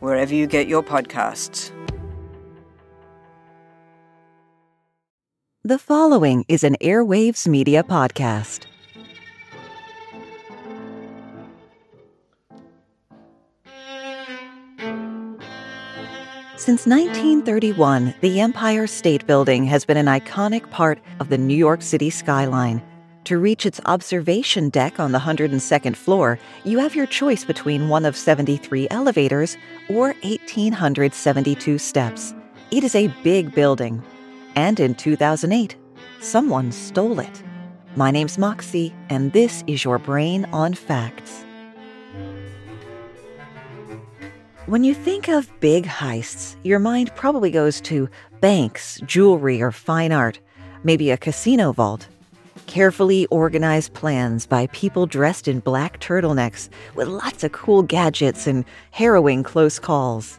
wherever you get your podcasts. The following is an Airwaves Media Podcast. Since 1931, the Empire State Building has been an iconic part of the New York City skyline. To reach its observation deck on the 102nd floor, you have your choice between one of 73 elevators or 1,872 steps. It is a big building. And in 2008, someone stole it. My name's Moxie, and this is your Brain on Facts. When you think of big heists, your mind probably goes to banks, jewelry, or fine art, maybe a casino vault carefully organized plans by people dressed in black turtlenecks with lots of cool gadgets and harrowing close calls.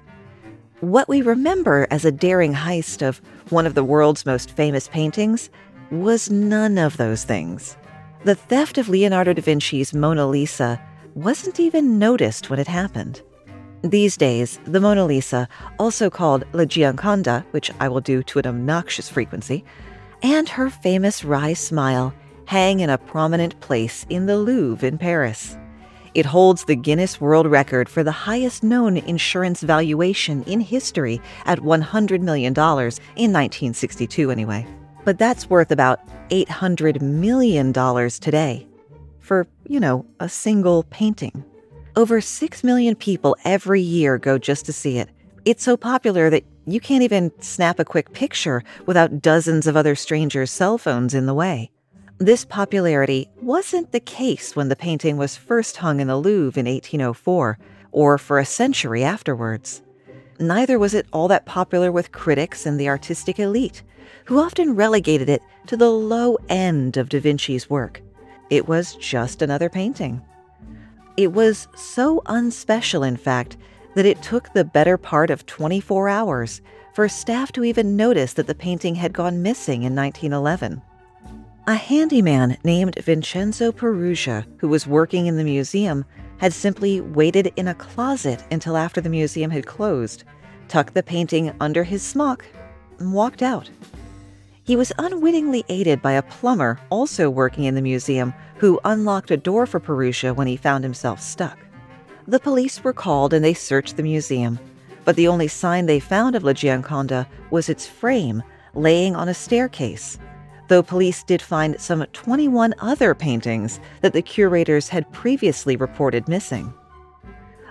What we remember as a daring heist of one of the world's most famous paintings was none of those things. The theft of Leonardo da Vinci's Mona Lisa wasn't even noticed when it happened. These days, the Mona Lisa, also called La Gioconda, which I will do to an obnoxious frequency, and her famous wry smile hang in a prominent place in the Louvre in Paris. It holds the Guinness World Record for the highest known insurance valuation in history at $100 million, in 1962 anyway. But that's worth about $800 million today for, you know, a single painting. Over 6 million people every year go just to see it. It's so popular that you can't even snap a quick picture without dozens of other strangers' cell phones in the way. This popularity wasn't the case when the painting was first hung in the Louvre in 1804, or for a century afterwards. Neither was it all that popular with critics and the artistic elite, who often relegated it to the low end of Da Vinci's work. It was just another painting. It was so unspecial, in fact, that it took the better part of 24 hours for staff to even notice that the painting had gone missing in 1911. A handyman named Vincenzo Peruggia, who was working in the museum, had simply waited in a closet until after the museum had closed, tucked the painting under his smock, and walked out. He was unwittingly aided by a plumber also working in the museum who unlocked a door for Peruggia when he found himself stuck. The police were called and they searched the museum, but the only sign they found of La Gioconda was its frame laying on a staircase though police did find some 21 other paintings that the curators had previously reported missing.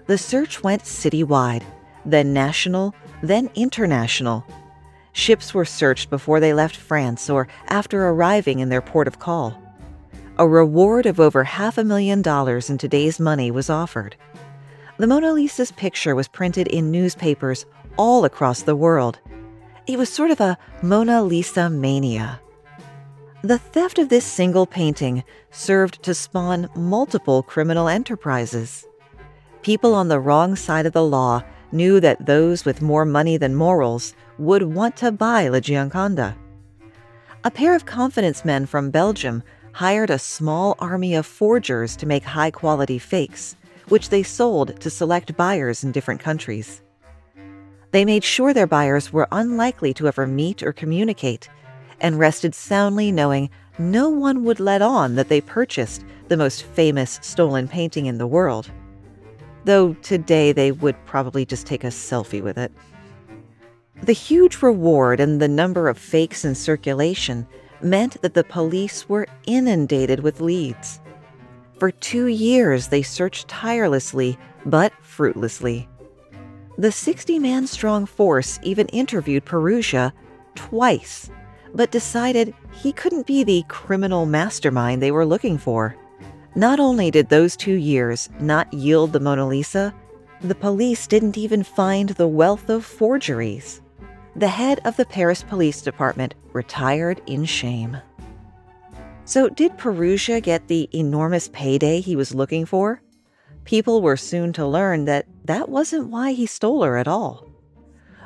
The search went citywide, then national, then international. Ships were searched before they left France or after arriving in their port of call. A reward of over half a million dollars in today's money was offered. The Mona Lisa's picture was printed in newspapers all across the world. It was sort of a Mona Lisa mania. The theft of this single painting served to spawn multiple criminal enterprises. People on the wrong side of the law knew that those with more money than morals would want to buy La Gioconda. A pair of confidence men from Belgium hired a small army of forgers to make high quality fakes, which they sold to select buyers in different countries. They made sure their buyers were unlikely to ever meet or communicate and rested soundly knowing no one would let on that they purchased the most famous stolen painting in the world. Though today they would probably just take a selfie with it. The huge reward and the number of fakes in circulation meant that the police were inundated with leads. For two years, they searched tirelessly, but fruitlessly. The 60 man strong force even interviewed Peruggia twice but decided he couldn't be the criminal mastermind they were looking for. Not only did those two years not yield the Mona Lisa, the police didn't even find the wealth of forgeries. The head of the Paris Police Department retired in shame. So, did Peruggia get the enormous payday he was looking for? People were soon to learn that that wasn't why he stole her at all.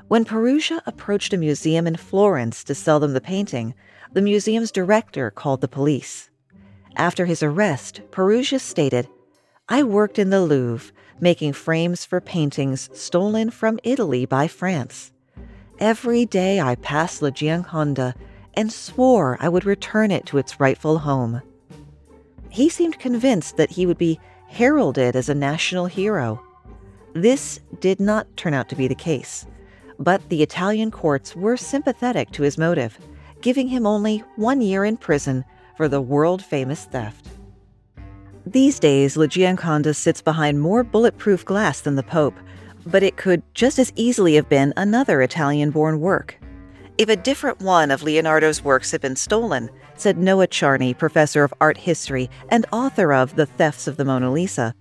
When Peruggia approached a museum in Florence to sell them the painting, the museum's director called the police. After his arrest, Peruggia stated, I worked in the Louvre, making frames for paintings stolen from Italy by France. Every day I passed La Gioconda and swore I would return it to its rightful home. He seemed convinced that he would be heralded as a national hero. This did not turn out to be the case, but the Italian courts were sympathetic to his motive, giving him only one year in prison for the world famous theft. These days, La Gioconda sits behind more bulletproof glass than the Pope, but it could just as easily have been another Italian born work. If a different one of Leonardo's works had been stolen, said Noah Charney, professor of art history and author of The Thefts of the Mona Lisa,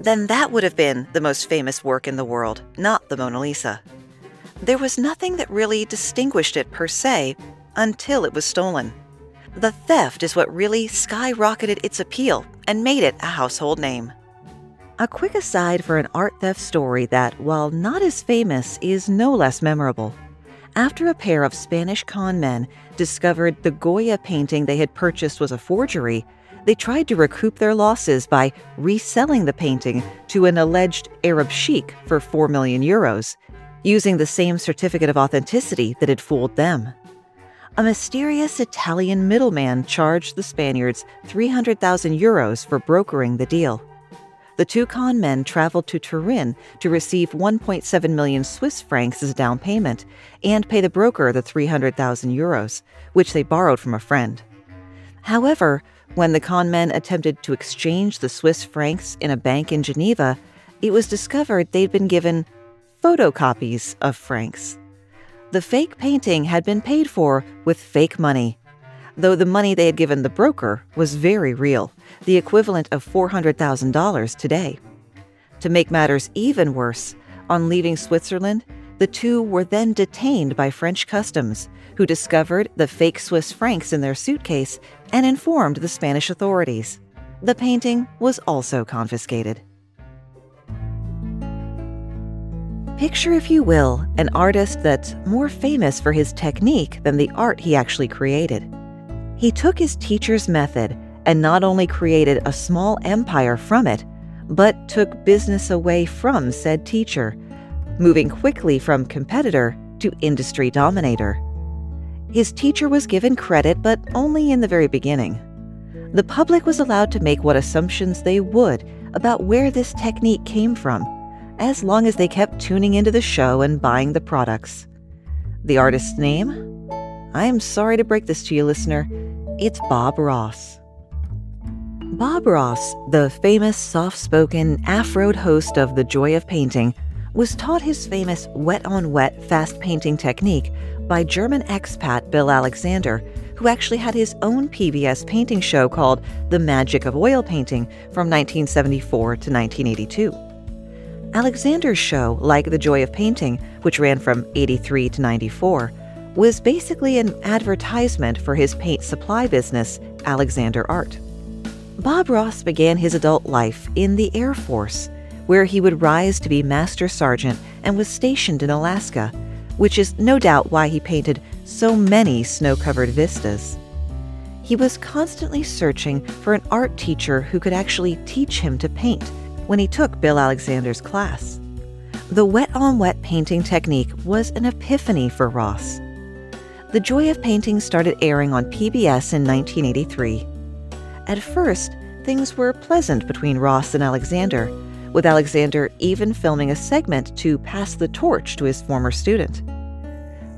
then that would have been the most famous work in the world, not the Mona Lisa. There was nothing that really distinguished it per se until it was stolen. The theft is what really skyrocketed its appeal and made it a household name. A quick aside for an art theft story that, while not as famous, is no less memorable. After a pair of Spanish con men discovered the Goya painting they had purchased was a forgery, they tried to recoup their losses by reselling the painting to an alleged Arab sheik for 4 million euros, using the same certificate of authenticity that had fooled them. A mysterious Italian middleman charged the Spaniards 300,000 euros for brokering the deal. The two con men traveled to Turin to receive 1.7 million Swiss francs as a down payment and pay the broker the 300,000 euros, which they borrowed from a friend. However, when the con men attempted to exchange the Swiss francs in a bank in Geneva, it was discovered they'd been given photocopies of francs. The fake painting had been paid for with fake money, though the money they had given the broker was very real, the equivalent of $400,000 today. To make matters even worse, on leaving Switzerland, the two were then detained by French customs, who discovered the fake Swiss francs in their suitcase and informed the Spanish authorities. The painting was also confiscated. Picture, if you will, an artist that's more famous for his technique than the art he actually created. He took his teacher's method and not only created a small empire from it, but took business away from said teacher, moving quickly from competitor to industry dominator. His teacher was given credit, but only in the very beginning. The public was allowed to make what assumptions they would about where this technique came from as long as they kept tuning into the show and buying the products. The artist's name? I am sorry to break this to you, listener. It's Bob Ross. Bob Ross, the famous soft spoken, afroed host of The Joy of Painting, was taught his famous wet on wet fast painting technique by German expat Bill Alexander, who actually had his own PBS painting show called The Magic of Oil Painting from 1974 to 1982. Alexander's show, like The Joy of Painting, which ran from 83 to 94, was basically an advertisement for his paint supply business, Alexander Art. Bob Ross began his adult life in the Air Force, where he would rise to be Master Sergeant and was stationed in Alaska, which is no doubt why he painted so many snow covered vistas. He was constantly searching for an art teacher who could actually teach him to paint when he took Bill Alexander's class. The wet on wet painting technique was an epiphany for Ross. The Joy of Painting started airing on PBS in 1983. At first, things were pleasant between Ross and Alexander, with Alexander even filming a segment to pass the torch to his former student.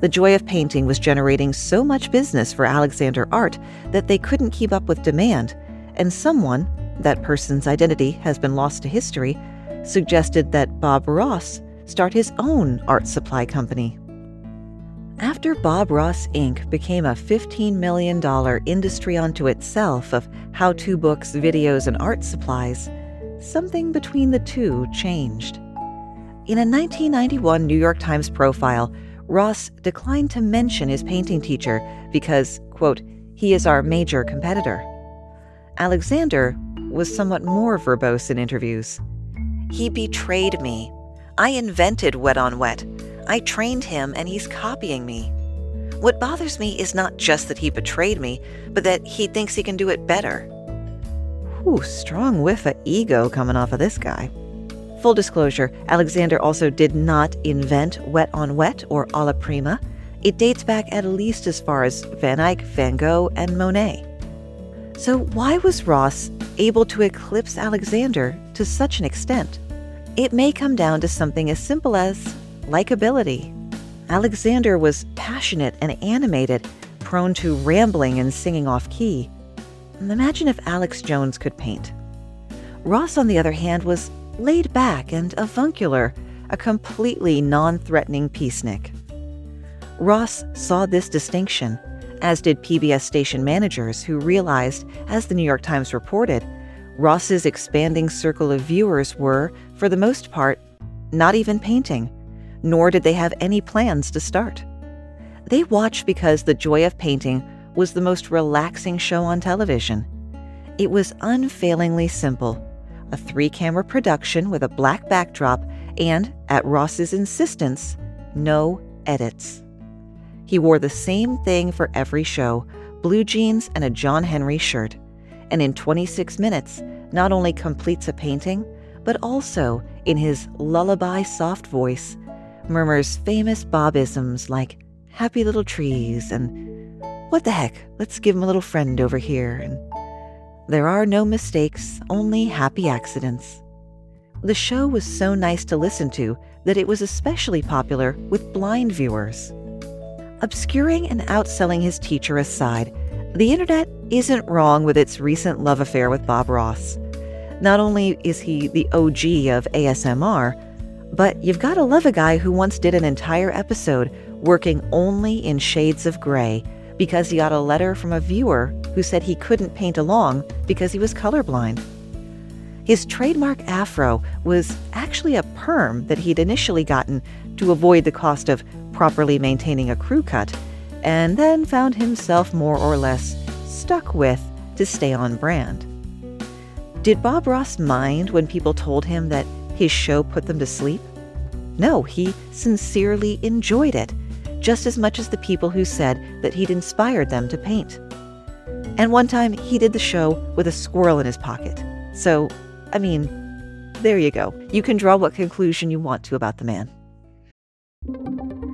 The Joy of Painting was generating so much business for Alexander Art that they couldn't keep up with demand, and someone, that person's identity has been lost to history, suggested that Bob Ross start his own art supply company. After Bob Ross Inc. became a $15 million industry unto itself of how to books, videos, and art supplies, something between the two changed. In a 1991 New York Times profile, Ross declined to mention his painting teacher because, quote, he is our major competitor. Alexander was somewhat more verbose in interviews. He betrayed me. I invented Wet on Wet. I trained him and he's copying me. What bothers me is not just that he betrayed me, but that he thinks he can do it better. Whew, strong whiff of ego coming off of this guy. Full disclosure, Alexander also did not invent Wet on Wet or Alla Prima. It dates back at least as far as Van Eyck, Van Gogh, and Monet. So, why was Ross able to eclipse Alexander to such an extent? It may come down to something as simple as likability. Alexander was passionate and animated, prone to rambling and singing off key. Imagine if Alex Jones could paint. Ross, on the other hand, was laid back and avuncular, a completely non threatening peacenik. Ross saw this distinction, as did PBS station managers who realized, as the New York Times reported, Ross's expanding circle of viewers were, for the most part, not even painting, nor did they have any plans to start. They watched because the joy of painting was the most relaxing show on television. It was unfailingly simple a three camera production with a black backdrop, and, at Ross's insistence, no edits. He wore the same thing for every show blue jeans and a John Henry shirt, and in 26 minutes, not only completes a painting, but also, in his lullaby soft voice, murmurs famous Bobisms like happy little trees and what the heck, let's give him a little friend over here and there are no mistakes, only happy accidents. The show was so nice to listen to that it was especially popular with blind viewers. Obscuring and outselling his teacher aside, the internet isn't wrong with its recent love affair with Bob Ross. Not only is he the OG of ASMR, but you've got to love a guy who once did an entire episode working only in shades of gray because he got a letter from a viewer who said he couldn't paint along because he was colorblind. His trademark afro was actually a perm that he'd initially gotten to avoid the cost of properly maintaining a crew cut, and then found himself more or less stuck with to stay on brand. Did Bob Ross mind when people told him that his show put them to sleep? No, he sincerely enjoyed it, just as much as the people who said that he'd inspired them to paint. And one time he did the show with a squirrel in his pocket. So, I mean, there you go. You can draw what conclusion you want to about the man.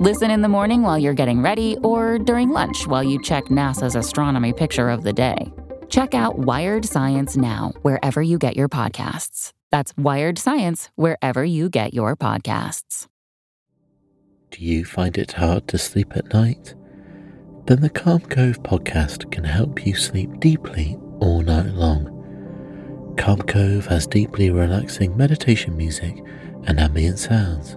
Listen in the morning while you're getting ready, or during lunch while you check NASA's astronomy picture of the day. Check out Wired Science now, wherever you get your podcasts. That's Wired Science, wherever you get your podcasts. Do you find it hard to sleep at night? then the Calm Cove podcast can help you sleep deeply all night long. Calm Cove has deeply relaxing meditation music and ambient sounds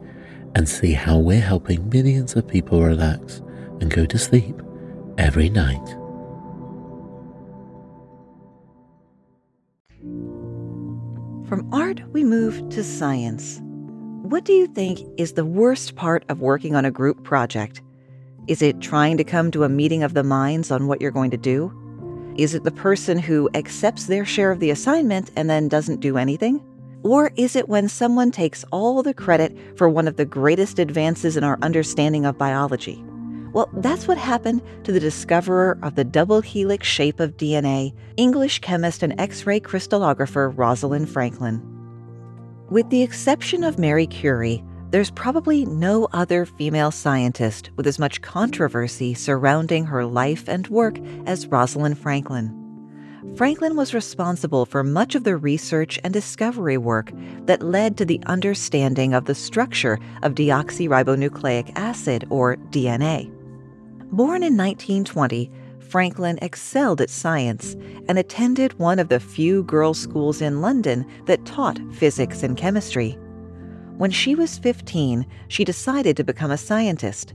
and see how we're helping millions of people relax and go to sleep every night. From art, we move to science. What do you think is the worst part of working on a group project? Is it trying to come to a meeting of the minds on what you're going to do? Is it the person who accepts their share of the assignment and then doesn't do anything? Or is it when someone takes all the credit for one of the greatest advances in our understanding of biology? Well, that's what happened to the discoverer of the double helix shape of DNA, English chemist and X ray crystallographer Rosalind Franklin. With the exception of Mary Curie, there's probably no other female scientist with as much controversy surrounding her life and work as Rosalind Franklin. Franklin was responsible for much of the research and discovery work that led to the understanding of the structure of deoxyribonucleic acid, or DNA. Born in 1920, Franklin excelled at science and attended one of the few girls' schools in London that taught physics and chemistry. When she was 15, she decided to become a scientist.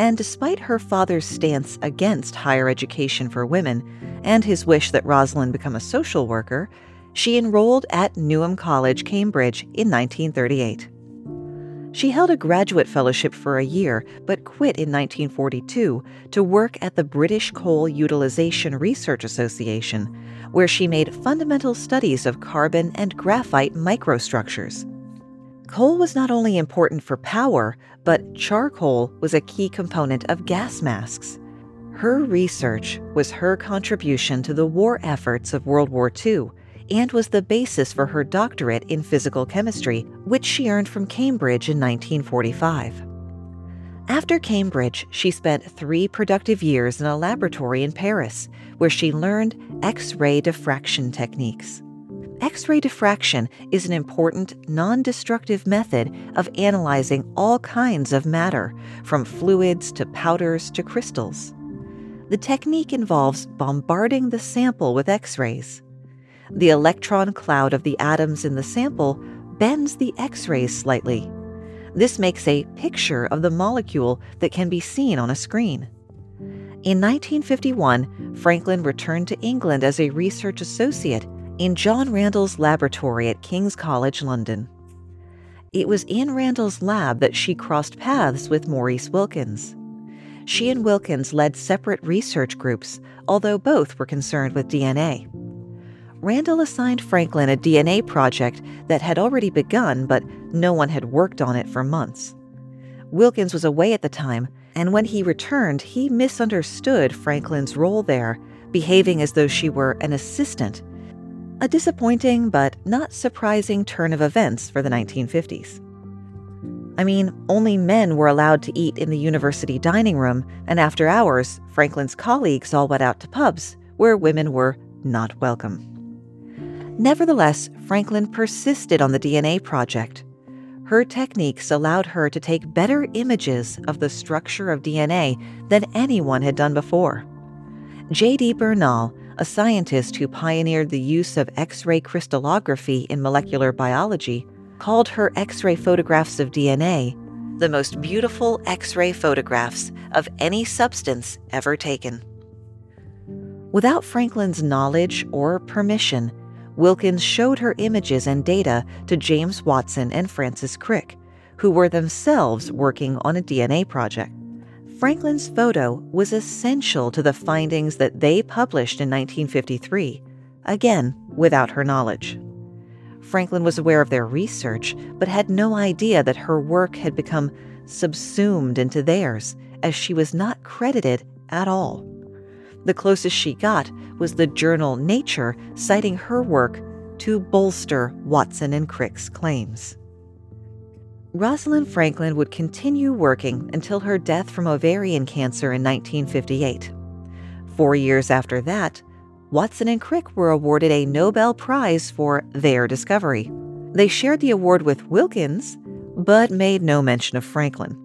And despite her father's stance against higher education for women and his wish that Rosalind become a social worker, she enrolled at Newnham College, Cambridge in 1938. She held a graduate fellowship for a year, but quit in 1942 to work at the British Coal Utilization Research Association, where she made fundamental studies of carbon and graphite microstructures. Coal was not only important for power, but charcoal was a key component of gas masks. Her research was her contribution to the war efforts of World War II and was the basis for her doctorate in physical chemistry, which she earned from Cambridge in 1945. After Cambridge, she spent three productive years in a laboratory in Paris, where she learned X ray diffraction techniques. X ray diffraction is an important, non destructive method of analyzing all kinds of matter, from fluids to powders to crystals. The technique involves bombarding the sample with X rays. The electron cloud of the atoms in the sample bends the X rays slightly. This makes a picture of the molecule that can be seen on a screen. In 1951, Franklin returned to England as a research associate in John Randall's laboratory at King's College, London. It was in Randall's lab that she crossed paths with Maurice Wilkins. She and Wilkins led separate research groups, although both were concerned with DNA. Randall assigned Franklin a DNA project that had already begun, but no one had worked on it for months. Wilkins was away at the time, and when he returned, he misunderstood Franklin's role there, behaving as though she were an assistant. A disappointing but not surprising turn of events for the 1950s. I mean, only men were allowed to eat in the university dining room, and after hours, Franklin's colleagues all went out to pubs where women were not welcome. Nevertheless, Franklin persisted on the DNA project. Her techniques allowed her to take better images of the structure of DNA than anyone had done before. J.D. Bernal, a scientist who pioneered the use of X ray crystallography in molecular biology, called her X ray photographs of DNA the most beautiful X ray photographs of any substance ever taken. Without Franklin's knowledge or permission, Wilkins showed her images and data to James Watson and Francis Crick, who were themselves working on a DNA project. Franklin's photo was essential to the findings that they published in 1953, again, without her knowledge. Franklin was aware of their research, but had no idea that her work had become subsumed into theirs, as she was not credited at all. The closest she got was the journal Nature citing her work to bolster Watson and Crick's claims. Rosalind Franklin would continue working until her death from ovarian cancer in 1958. Four years after that, Watson and Crick were awarded a Nobel Prize for their discovery. They shared the award with Wilkins, but made no mention of Franklin.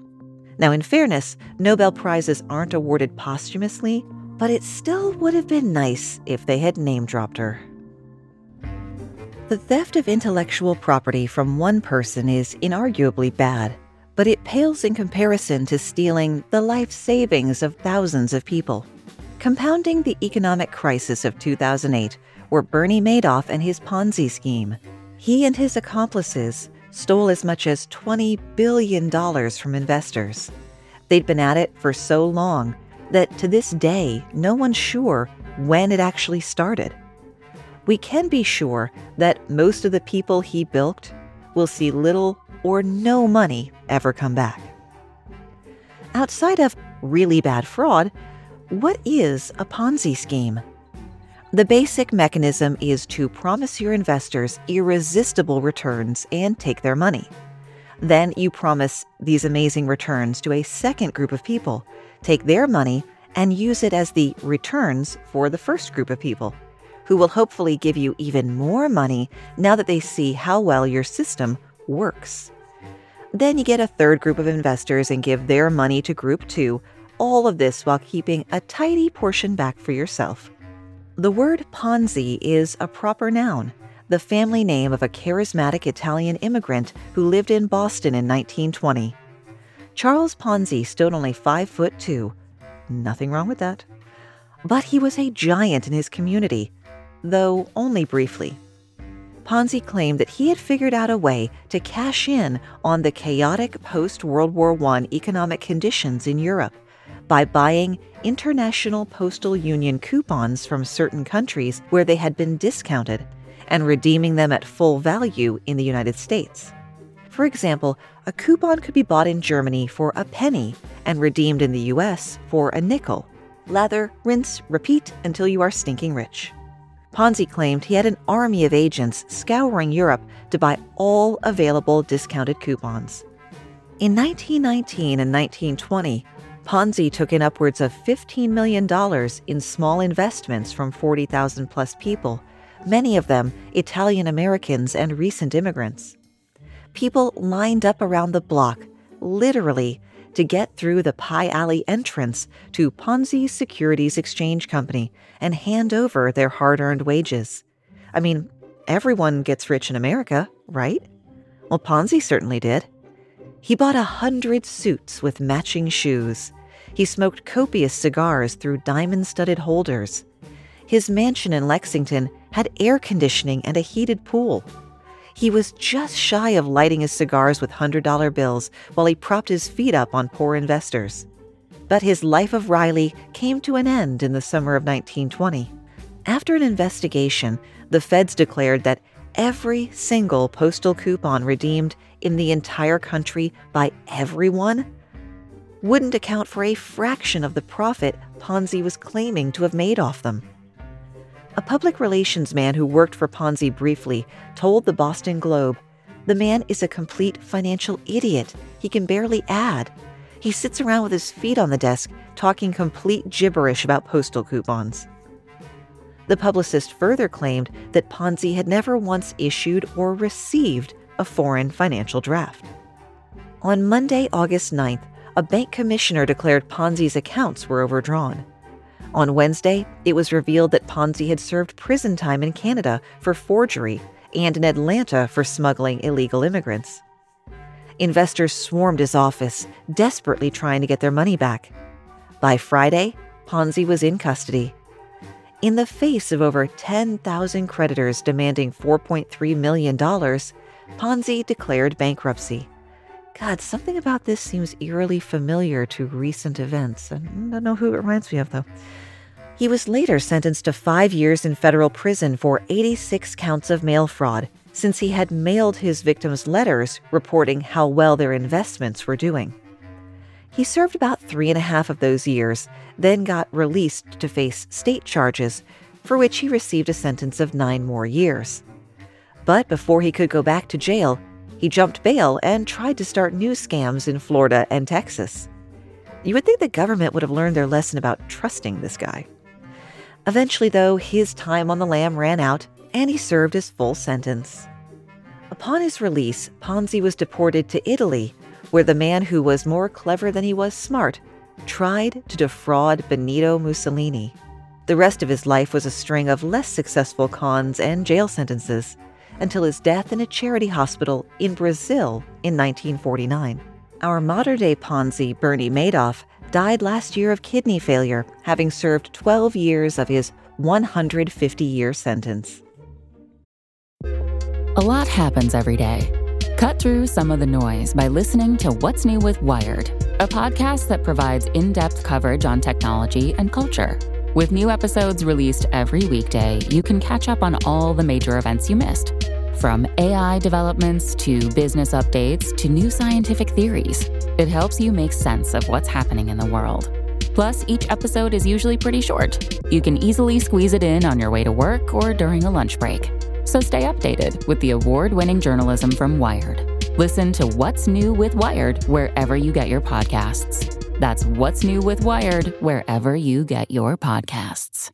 Now, in fairness, Nobel Prizes aren't awarded posthumously, but it still would have been nice if they had name dropped her. The theft of intellectual property from one person is inarguably bad, but it pales in comparison to stealing the life savings of thousands of people. Compounding the economic crisis of 2008 were Bernie Madoff and his Ponzi scheme. He and his accomplices stole as much as $20 billion from investors. They'd been at it for so long that to this day, no one's sure when it actually started. We can be sure that most of the people he bilked will see little or no money ever come back. Outside of really bad fraud, what is a Ponzi scheme? The basic mechanism is to promise your investors irresistible returns and take their money. Then you promise these amazing returns to a second group of people, take their money, and use it as the returns for the first group of people, who will hopefully give you even more money now that they see how well your system works. Then you get a third group of investors and give their money to group two, all of this while keeping a tidy portion back for yourself. The word Ponzi is a proper noun the family name of a charismatic Italian immigrant who lived in Boston in 1920. Charles Ponzi stood only 5 foot 2. Nothing wrong with that. But he was a giant in his community, though only briefly. Ponzi claimed that he had figured out a way to cash in on the chaotic post World War I economic conditions in Europe by buying International Postal Union coupons from certain countries where they had been discounted and redeeming them at full value in the United States. For example, a coupon could be bought in Germany for a penny and redeemed in the US for a nickel. Lather, rinse, repeat until you are stinking rich. Ponzi claimed he had an army of agents scouring Europe to buy all available discounted coupons. In 1919 and 1920, Ponzi took in upwards of $15 million in small investments from 40,000 plus people many of them Italian Americans and recent immigrants. People lined up around the block, literally, to get through the Pi Alley entrance to Ponzi Securities Exchange Company and hand over their hard earned wages. I mean, everyone gets rich in America, right? Well, Ponzi certainly did. He bought a hundred suits with matching shoes. He smoked copious cigars through diamond studded holders. His mansion in Lexington had air conditioning and a heated pool. He was just shy of lighting his cigars with $100 bills while he propped his feet up on poor investors. But his life of Riley came to an end in the summer of 1920. After an investigation, the feds declared that every single postal coupon redeemed in the entire country by everyone wouldn't account for a fraction of the profit Ponzi was claiming to have made off them. A public relations man who worked for Ponzi briefly told the Boston Globe the man is a complete financial idiot. He can barely add. He sits around with his feet on the desk talking complete gibberish about postal coupons. The publicist further claimed that Ponzi had never once issued or received a foreign financial draft. On Monday, August 9th, a bank commissioner declared Ponzi's accounts were overdrawn. On Wednesday, it was revealed that Ponzi had served prison time in Canada for forgery and in Atlanta for smuggling illegal immigrants. Investors swarmed his office, desperately trying to get their money back. By Friday, Ponzi was in custody. In the face of over 10,000 creditors demanding $4.3 million, Ponzi declared bankruptcy. God, something about this seems eerily familiar to recent events. I don't know who it reminds me of, though. He was later sentenced to five years in federal prison for 86 counts of mail fraud, since he had mailed his victims letters reporting how well their investments were doing. He served about three and a half of those years, then got released to face state charges, for which he received a sentence of nine more years. But before he could go back to jail, he jumped bail and tried to start new scams in Florida and Texas. You would think the government would have learned their lesson about trusting this guy. Eventually, though, his time on the lam ran out and he served his full sentence. Upon his release, Ponzi was deported to Italy, where the man who was more clever than he was smart tried to defraud Benito Mussolini. The rest of his life was a string of less successful cons and jail sentences until his death in a charity hospital in Brazil in 1949. Our modern day Ponzi, Bernie Madoff, died last year of kidney failure, having served 12 years of his 150 year sentence. A lot happens every day. Cut through some of the noise by listening to What's New with Wired, a podcast that provides in depth coverage on technology and culture. With new episodes released every weekday, you can catch up on all the major events you missed From AI developments to business updates to new scientific theories, it helps you make sense of what's happening in the world. Plus, each episode is usually pretty short. You can easily squeeze it in on your way to work or during a lunch break. So stay updated with the award winning journalism from Wired. Listen to What's New with Wired wherever you get your podcasts. That's What's New with Wired wherever you get your podcasts.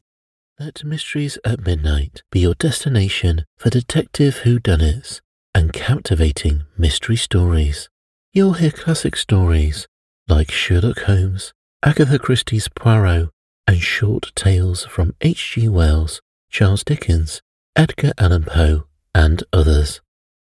Let Mysteries at Midnight be your destination for detective whodunits and captivating mystery stories. You'll hear classic stories like Sherlock Holmes, Agatha Christie's Poirot, and short tales from H.G. Wells, Charles Dickens, Edgar Allan Poe, and others.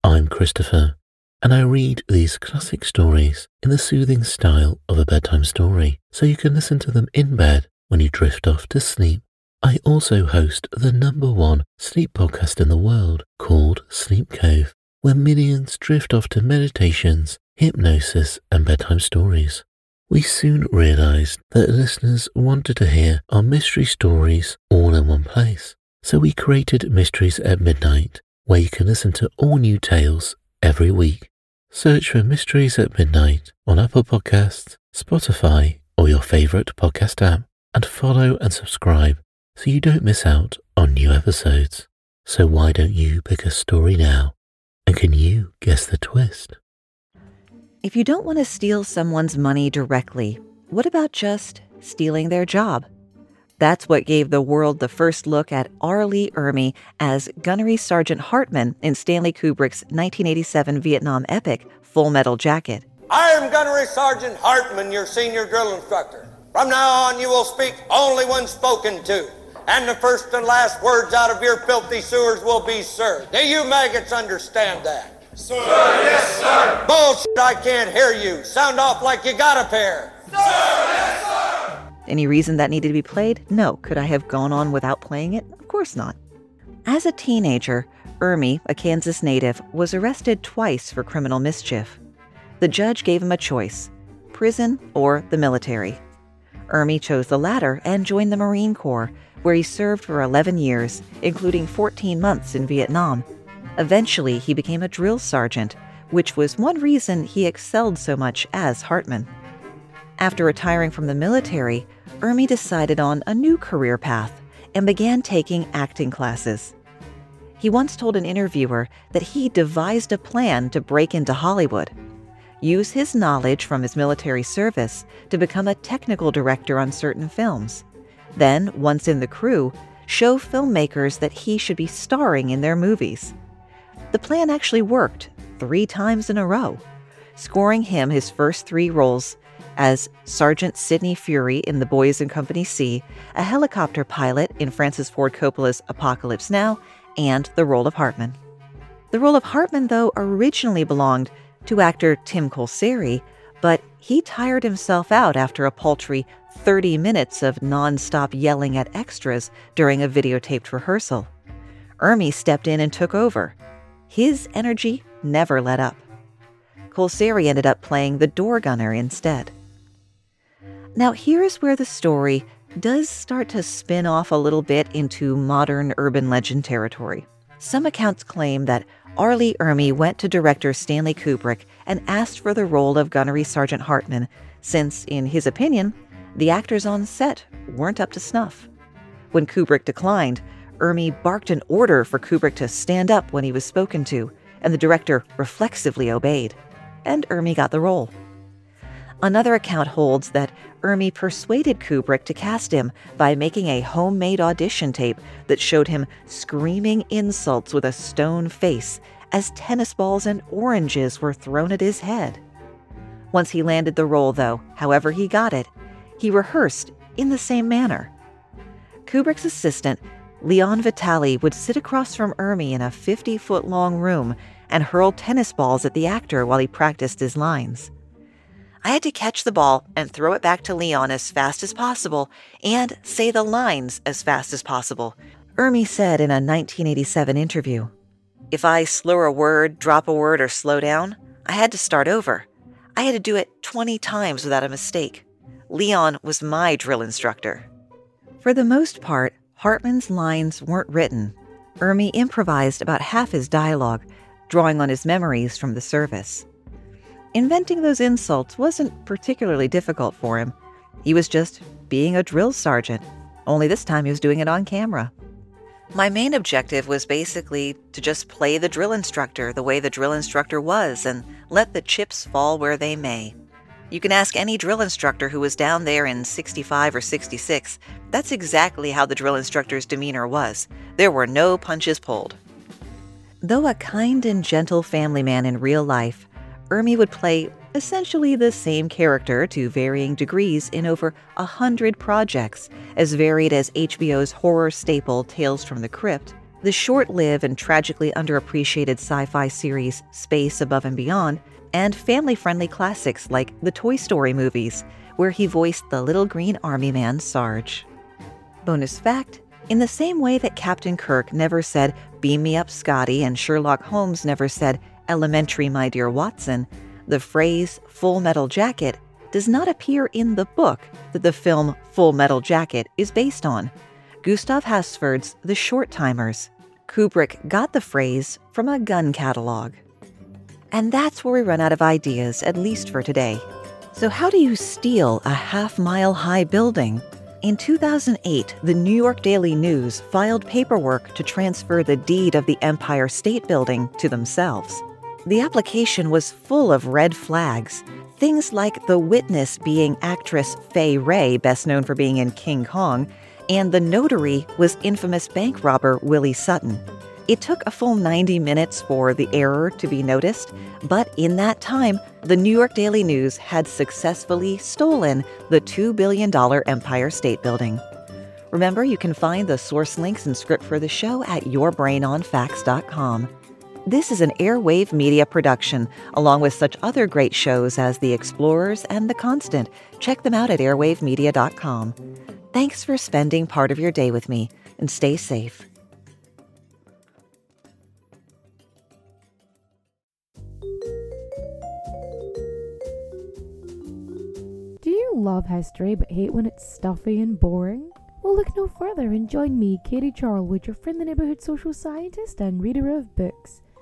I'm Christopher, and I read these classic stories in the soothing style of a bedtime story so you can listen to them in bed when you drift off to sleep. I also host the number one sleep podcast in the world called Sleep Cove, where millions drift off to meditations, hypnosis, and bedtime stories. We soon realized that listeners wanted to hear our mystery stories all in one place. So we created Mysteries at Midnight, where you can listen to all new tales every week. Search for Mysteries at Midnight on Apple Podcasts, Spotify, or your favorite podcast app, and follow and subscribe so you don't miss out on new episodes. So why don't you pick a story now? And can you guess the twist? If you don't want to steal someone's money directly, what about just stealing their job? That's what gave the world the first look at R. Lee Ermey as Gunnery Sergeant Hartman in Stanley Kubrick's 1987 Vietnam epic Full Metal Jacket. I am Gunnery Sergeant Hartman, your senior drill instructor. From now on, you will speak only when spoken to, and the first and last words out of your filthy sewers will be sir. Do you maggots understand that? Sir, yes, sir. Bullshit, I can't hear you. Sound off like you got a pair. Sir, yes, sir. Any reason that needed to be played? No. Could I have gone on without playing it? Of course not. As a teenager, Ermey, a Kansas native, was arrested twice for criminal mischief. The judge gave him a choice prison or the military. Ermey chose the latter and joined the Marine Corps, where he served for 11 years, including 14 months in Vietnam. Eventually, he became a drill sergeant, which was one reason he excelled so much as Hartman. After retiring from the military, Ermey decided on a new career path and began taking acting classes. He once told an interviewer that he devised a plan to break into Hollywood, use his knowledge from his military service to become a technical director on certain films. Then, once in the crew, show filmmakers that he should be starring in their movies. The plan actually worked three times in a row, scoring him his first three roles as Sergeant Sidney Fury in The Boys in Company C, a helicopter pilot in Francis Ford Coppola's Apocalypse Now, and the role of Hartman. The role of Hartman, though, originally belonged to actor Tim Colceri, but he tired himself out after a paltry 30 minutes of non-stop yelling at extras during a videotaped rehearsal. Ermey stepped in and took over, his energy never let up. Colseri ended up playing the door gunner instead. Now, here's where the story does start to spin off a little bit into modern urban legend territory. Some accounts claim that Arlie Lee Ermey went to director Stanley Kubrick and asked for the role of Gunnery Sergeant Hartman, since, in his opinion, the actors on set weren't up to snuff. When Kubrick declined, Ermey barked an order for Kubrick to stand up when he was spoken to, and the director reflexively obeyed. And Ermey got the role. Another account holds that Ermey persuaded Kubrick to cast him by making a homemade audition tape that showed him screaming insults with a stone face as tennis balls and oranges were thrown at his head. Once he landed the role, though, however he got it, he rehearsed in the same manner. Kubrick's assistant Leon Vitali would sit across from Ermey in a 50 foot long room and hurl tennis balls at the actor while he practiced his lines. I had to catch the ball and throw it back to Leon as fast as possible and say the lines as fast as possible, Ermey said in a 1987 interview. If I slur a word, drop a word, or slow down, I had to start over. I had to do it 20 times without a mistake. Leon was my drill instructor. For the most part, Hartman's lines weren't written. Ermey improvised about half his dialogue, drawing on his memories from the service. Inventing those insults wasn't particularly difficult for him. He was just being a drill sergeant, only this time he was doing it on camera. My main objective was basically to just play the drill instructor the way the drill instructor was and let the chips fall where they may. You can ask any drill instructor who was down there in 65 or 66. That's exactly how the drill instructor's demeanor was. There were no punches pulled. Though a kind and gentle family man in real life, Ermey would play essentially the same character to varying degrees in over a hundred projects, as varied as HBO's horror staple Tales from the Crypt, the short lived and tragically underappreciated sci fi series Space Above and Beyond, and family friendly classics like the Toy Story movies, where he voiced the little green army man Sarge. Bonus fact in the same way that Captain Kirk never said, Beam me up, Scotty, and Sherlock Holmes never said, Elementary, my dear Watson, the phrase Full Metal Jacket does not appear in the book that the film Full Metal Jacket is based on. Gustav Hasford's The Short Timers. Kubrick got the phrase from a gun catalog. And that's where we run out of ideas, at least for today. So, how do you steal a half mile high building? In 2008, the New York Daily News filed paperwork to transfer the deed of the Empire State Building to themselves. The application was full of red flags, things like the witness being actress Fay Wray, best known for being in King Kong, and the notary was infamous bank robber Willie Sutton. It took a full 90 minutes for the error to be noticed, but in that time, the New York Daily News had successfully stolen the $2 billion Empire State Building. Remember, you can find the source links and script for the show at yourbrainonfacts.com. This is an Airwave Media production, along with such other great shows as The Explorers and The Constant. Check them out at airwavemedia.com. Thanks for spending part of your day with me, and stay safe. Do you love history but hate when it's stuffy and boring? Well, look no further and join me, Katie Charlwood, your friendly neighbourhood social scientist and reader of books,